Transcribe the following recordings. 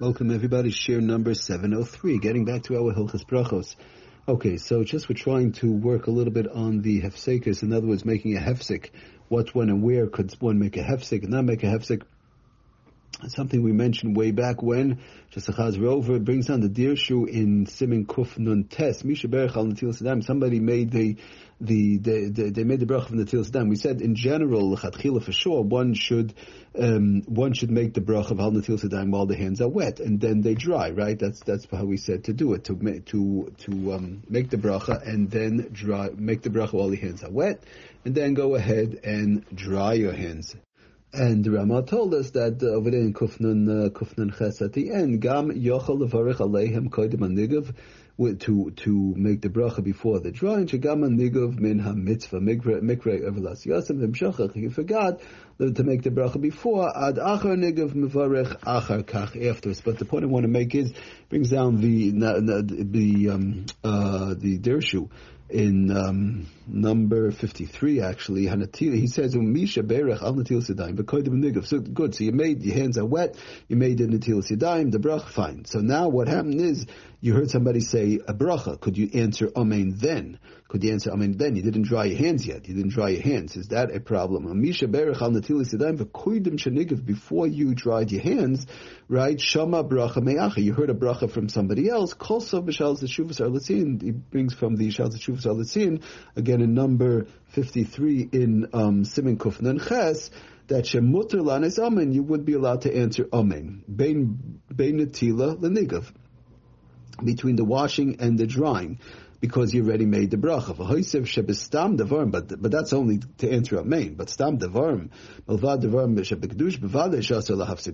Welcome everybody, share number 703, getting back to our Hilchas Brachos. Okay, so just we're trying to work a little bit on the hefsekis, in other words, making a hefsek. What, when, and where could one make a hefsek and not make a hefsek? Something we mentioned way back when, just a chaz brings on the dirshu in Simin Kuf Nun Tes, Misha Berach al Natil somebody made the, the, the, the, they made the bracha of Natil Saddam. We said in general, Lechatchila for sure, one should, um, one should make the bracha of al Natil Saddam while the hands are wet, and then they dry, right? That's, that's how we said to do it, to, to, to, um, make the bracha and then dry, make the bracha while the hands are wet, and then go ahead and dry your hands. And the Rama told us that uh, over there in Kufnun, uh, Kufnun Ches at the end, Gam Yochel Levarich Alehem Koidim Anigav, to to make the bracha before the drawing. Shagam Anigav Min HaMitzvah Mikre Everlas Yosem V'Mshachach. He forgot to make the bracha before Ad Achar Nigav Mevarich Achar Kach afterwards. But the point I want to make is brings down the the um, uh, the Dirshu in um, number 53 actually, he says, Misha Berech al Natil Sidaim, Nigav. So good, so you made, your hands are wet, you made the Natil Sidaim, the brach, fine. So now what happened is, you heard somebody say a bracha, could you answer Amen then? Could you answer Amen then? You didn't dry your hands yet, you didn't dry your hands. Is that a problem? Before you dried your hands, right? Shama bracha me'acha. You heard a bracha from somebody else. Kolsov b'shal zeshuvas arlitzin. He brings from the shal zeshuvas arlitzin again in number fifty-three in um, Simin Kufnan Ches that shemuter lanes amen. You would be allowed to answer amen. Bein bein netila lenigav between the washing and the drying because you already made the bracha. but but that's only to answer a main. But stam devarim,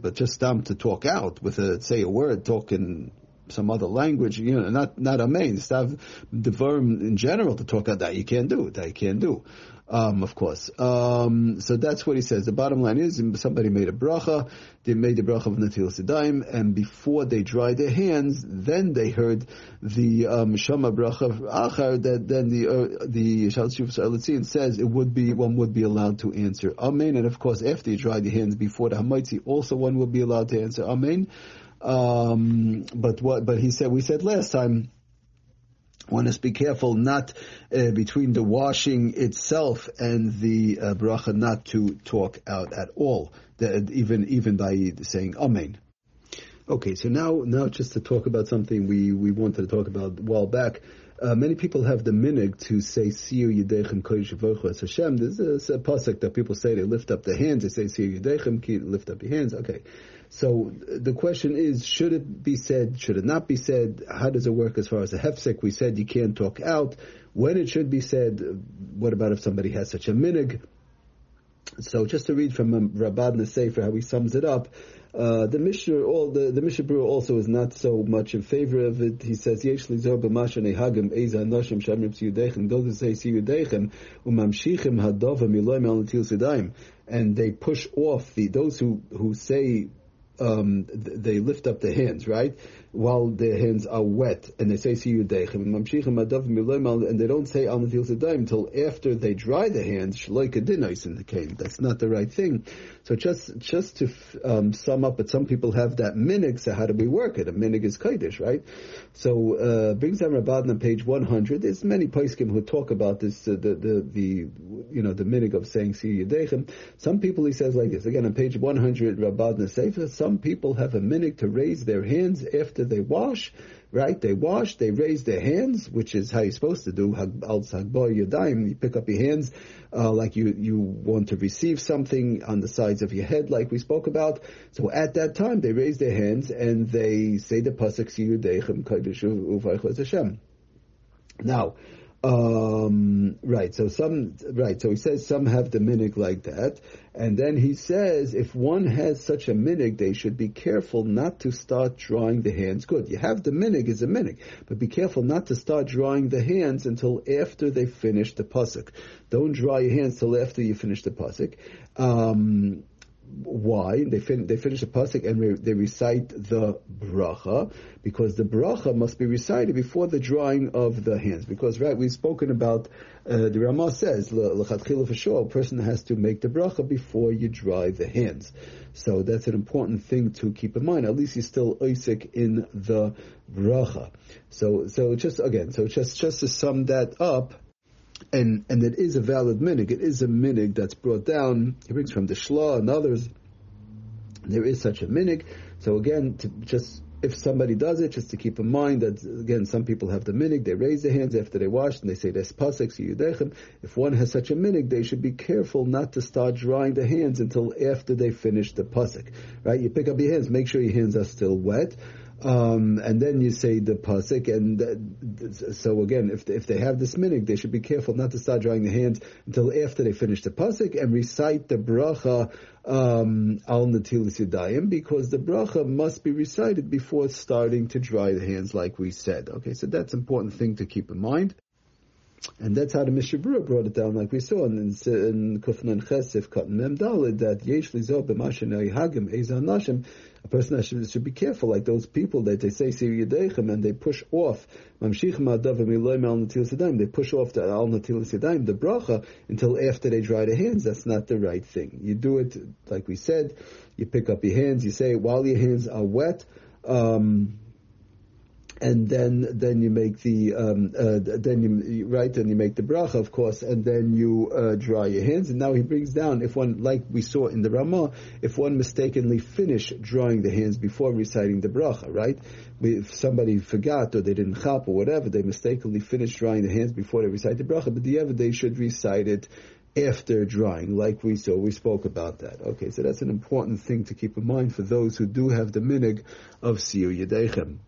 But just stam to talk out with a say a word, talk in some other language, you know, not not a main. Stav devarim in general to talk out that you can't do. That you can't do um, of course. Um, so that's what he says. The bottom line is somebody made a bracha, they made the bracha of Natil Sidaim, and before they dried their hands, then they heard the um, bracha Achar, that then the uh, the says it would be, one would be allowed to answer Amen, and of course after you dry your hands before the Hamaitzi, also one will be allowed to answer Amen. Um, but what, but he said, we said last time, one has to be careful not uh, between the washing itself and the uh, bracha not to talk out at all, the, even even by saying amen. Okay, so now now just to talk about something we, we wanted to talk about a while back. Uh, many people have the minig to say "Siu Yidechem Kodesh Hashem." There's a, a pasuk that people say they lift up their hands. They say "Siu Yidechem," lift up your hands. Okay, so the question is, should it be said? Should it not be said? How does it work as far as a hefsek? We said you can't talk out. When it should be said? What about if somebody has such a minig? So just to read from Rabad Sefer how he sums it up, uh, the Mishnah, all the the Mishnah Berurah also is not so much in favor of it. He says, "Yesh lizor b'mashan ehagim eza noshim shamrim tziyudechem." Those who say umamshichim hadova sidayim, and they push off the those who who say um, they lift up their hands, right? While their hands are wet, and they say "See you deichem," and they don't say "Al Natil Sedaim" until after they dry their hands. Shloika dinais in the cave. That's not the right thing. So just just to um, sum up, but some people have that minig. So how do we work it? A minig is kodesh, right? So uh, brings down Rabban on page one hundred. There's many poskim who talk about this. Uh, the, the the you know the minig of saying "See you deichem." Some people he says like this again on page one hundred. Rabban Sefer. Some people have a minig to raise their hands after they wash, right? They wash, they raise their hands, which is how you're supposed to do. Al Yadayim, you pick up your hands uh, like you you want to receive something on the sides of your head, like we spoke about. So at that time, they raise their hands and they say the pasuk. Now, um, right. So some, right. So he says some have the minig like that, and then he says if one has such a minig, they should be careful not to start drawing the hands. Good. You have the minig is a minig, but be careful not to start drawing the hands until after they finish the pasuk. Don't draw your hands till after you finish the pasuk. Um, why? They fin- they finish the pasuk and re- they recite the bracha because the bracha must be recited before the drying of the hands. Because right, we've spoken about uh, the Ramah says for sure, a person has to make the bracha before you dry the hands. So that's an important thing to keep in mind. At least he's still Isaac in the bracha. So so just again, so just just to sum that up and and it is a valid minig. It is a minig that's brought down. He brings from the Shla and others. There is such a minig. So again, to just if somebody does it, just to keep in mind that again, some people have the minig. They raise their hands after they wash and they say "Des pasek yudechem." If one has such a minig, they should be careful not to start drying the hands until after they finish the pasek. Right? You pick up your hands, make sure your hands are still wet. Um, and then you say the pasuk, and so again, if if they have this minig, they should be careful not to start drying the hands until after they finish the pasuk and recite the bracha um, al natilis yadayim, because the bracha must be recited before starting to dry the hands, like we said. Okay, so that's an important thing to keep in mind. And that's how the Mishabura brought it down, like we saw in, in Kufnan Chesif, Katan Mem Dalid, that Yesh Lizo B'Mashin Hagim Ezan Nashim, a person should, should be careful, like those people that they say Sir Yedechem and they push off, they push off the Al Natil Sedaim, the bracha, until after they dry their hands. That's not the right thing. You do it, like we said, you pick up your hands, you say, while your hands are wet, um, and then then you make the um, uh, then you right and you make the bracha of course and then you uh, dry your hands and now he brings down if one like we saw in the Ramah if one mistakenly finish drying the hands before reciting the bracha right if somebody forgot or they didn't chop or whatever they mistakenly finished drying the hands before they recite the bracha but the other they should recite it after drying, like we saw, we spoke about that. Okay, so that's an important thing to keep in mind for those who do have the minig of Siu Yedechem.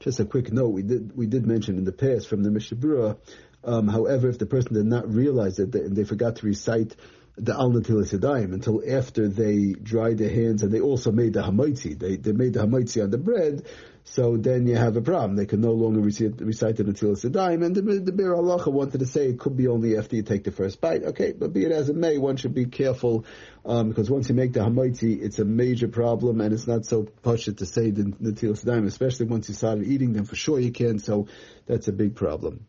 Just a quick note: we did we did mention in the past from the Mishabura. Um, however, if the person did not realize it and they forgot to recite the al natilas until after they dried their hands and they also made the hamaitzi, they they made the hamaitzi on the bread, so then you have a problem. They can no longer recite, recite the Natilas and the, the Biur Halacha wanted to say it could be only after you take the first bite. Okay, but be it as it may, one should be careful, um, because once you make the Hamaiti, it's a major problem, and it's not so pushed to say the Natilas especially once you started eating them, for sure you can, so that's a big problem.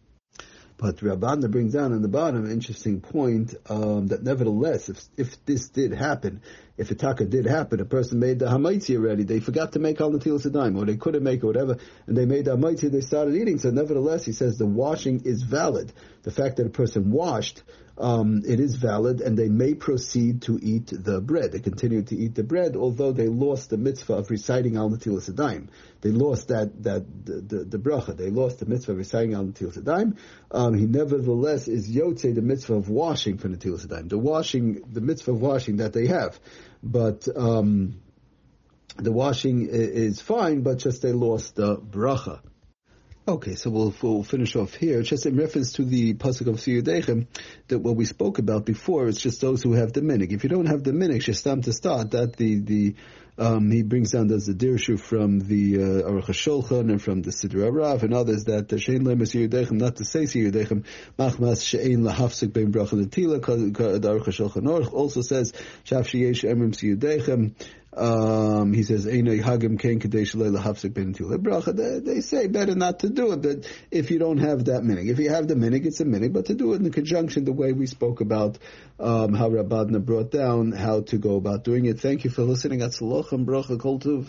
But Rabbanah brings down on the bottom an interesting point um, that nevertheless, if if this did happen, if a taka did happen, a person made the Hamaitzi already, they forgot to make Al Natil Sadaim, or they couldn't make it, whatever, and they made the Hamaitzi, they started eating. So nevertheless, he says the washing is valid. The fact that a person washed um, it is valid, and they may proceed to eat the bread. They continue to eat the bread, although they lost the mitzvah of reciting Al Natil Sadaim. They lost that that the, the, the, bracha. They lost the mitzvah of reciting Al Sadaim. Um, he nevertheless is yotze the mitzvah of washing for Natil Sadaim. The washing, the mitzvah of washing that they have, but. Um, the washing is fine, but just they lost the bracha. Okay, so we'll, we'll finish off here. Just in reference to the pasuk of Siyudechem, that what we spoke about before, it's just those who have the minig. If you don't have the minig, Shestam to start, that the, the, um, he brings down as the dirshu from the uh, Aruch HaShulchan and from the Siddur Rav and others that the Shein Lemes not to say Yudechem, Machmas Shein Lahafsik Ben Bracha Netila, the Aruch HaShulchan also says, Shaf Sheyesh Emrim Yudechem, um, he says, Bracha. They say better not to do it, but if you don't have that minig. If you have the minig, it's a minig, but to do it in conjunction the way we spoke about um, how Rabadna brought down how to go about doing it. Thank you for listening. Bracha Kol.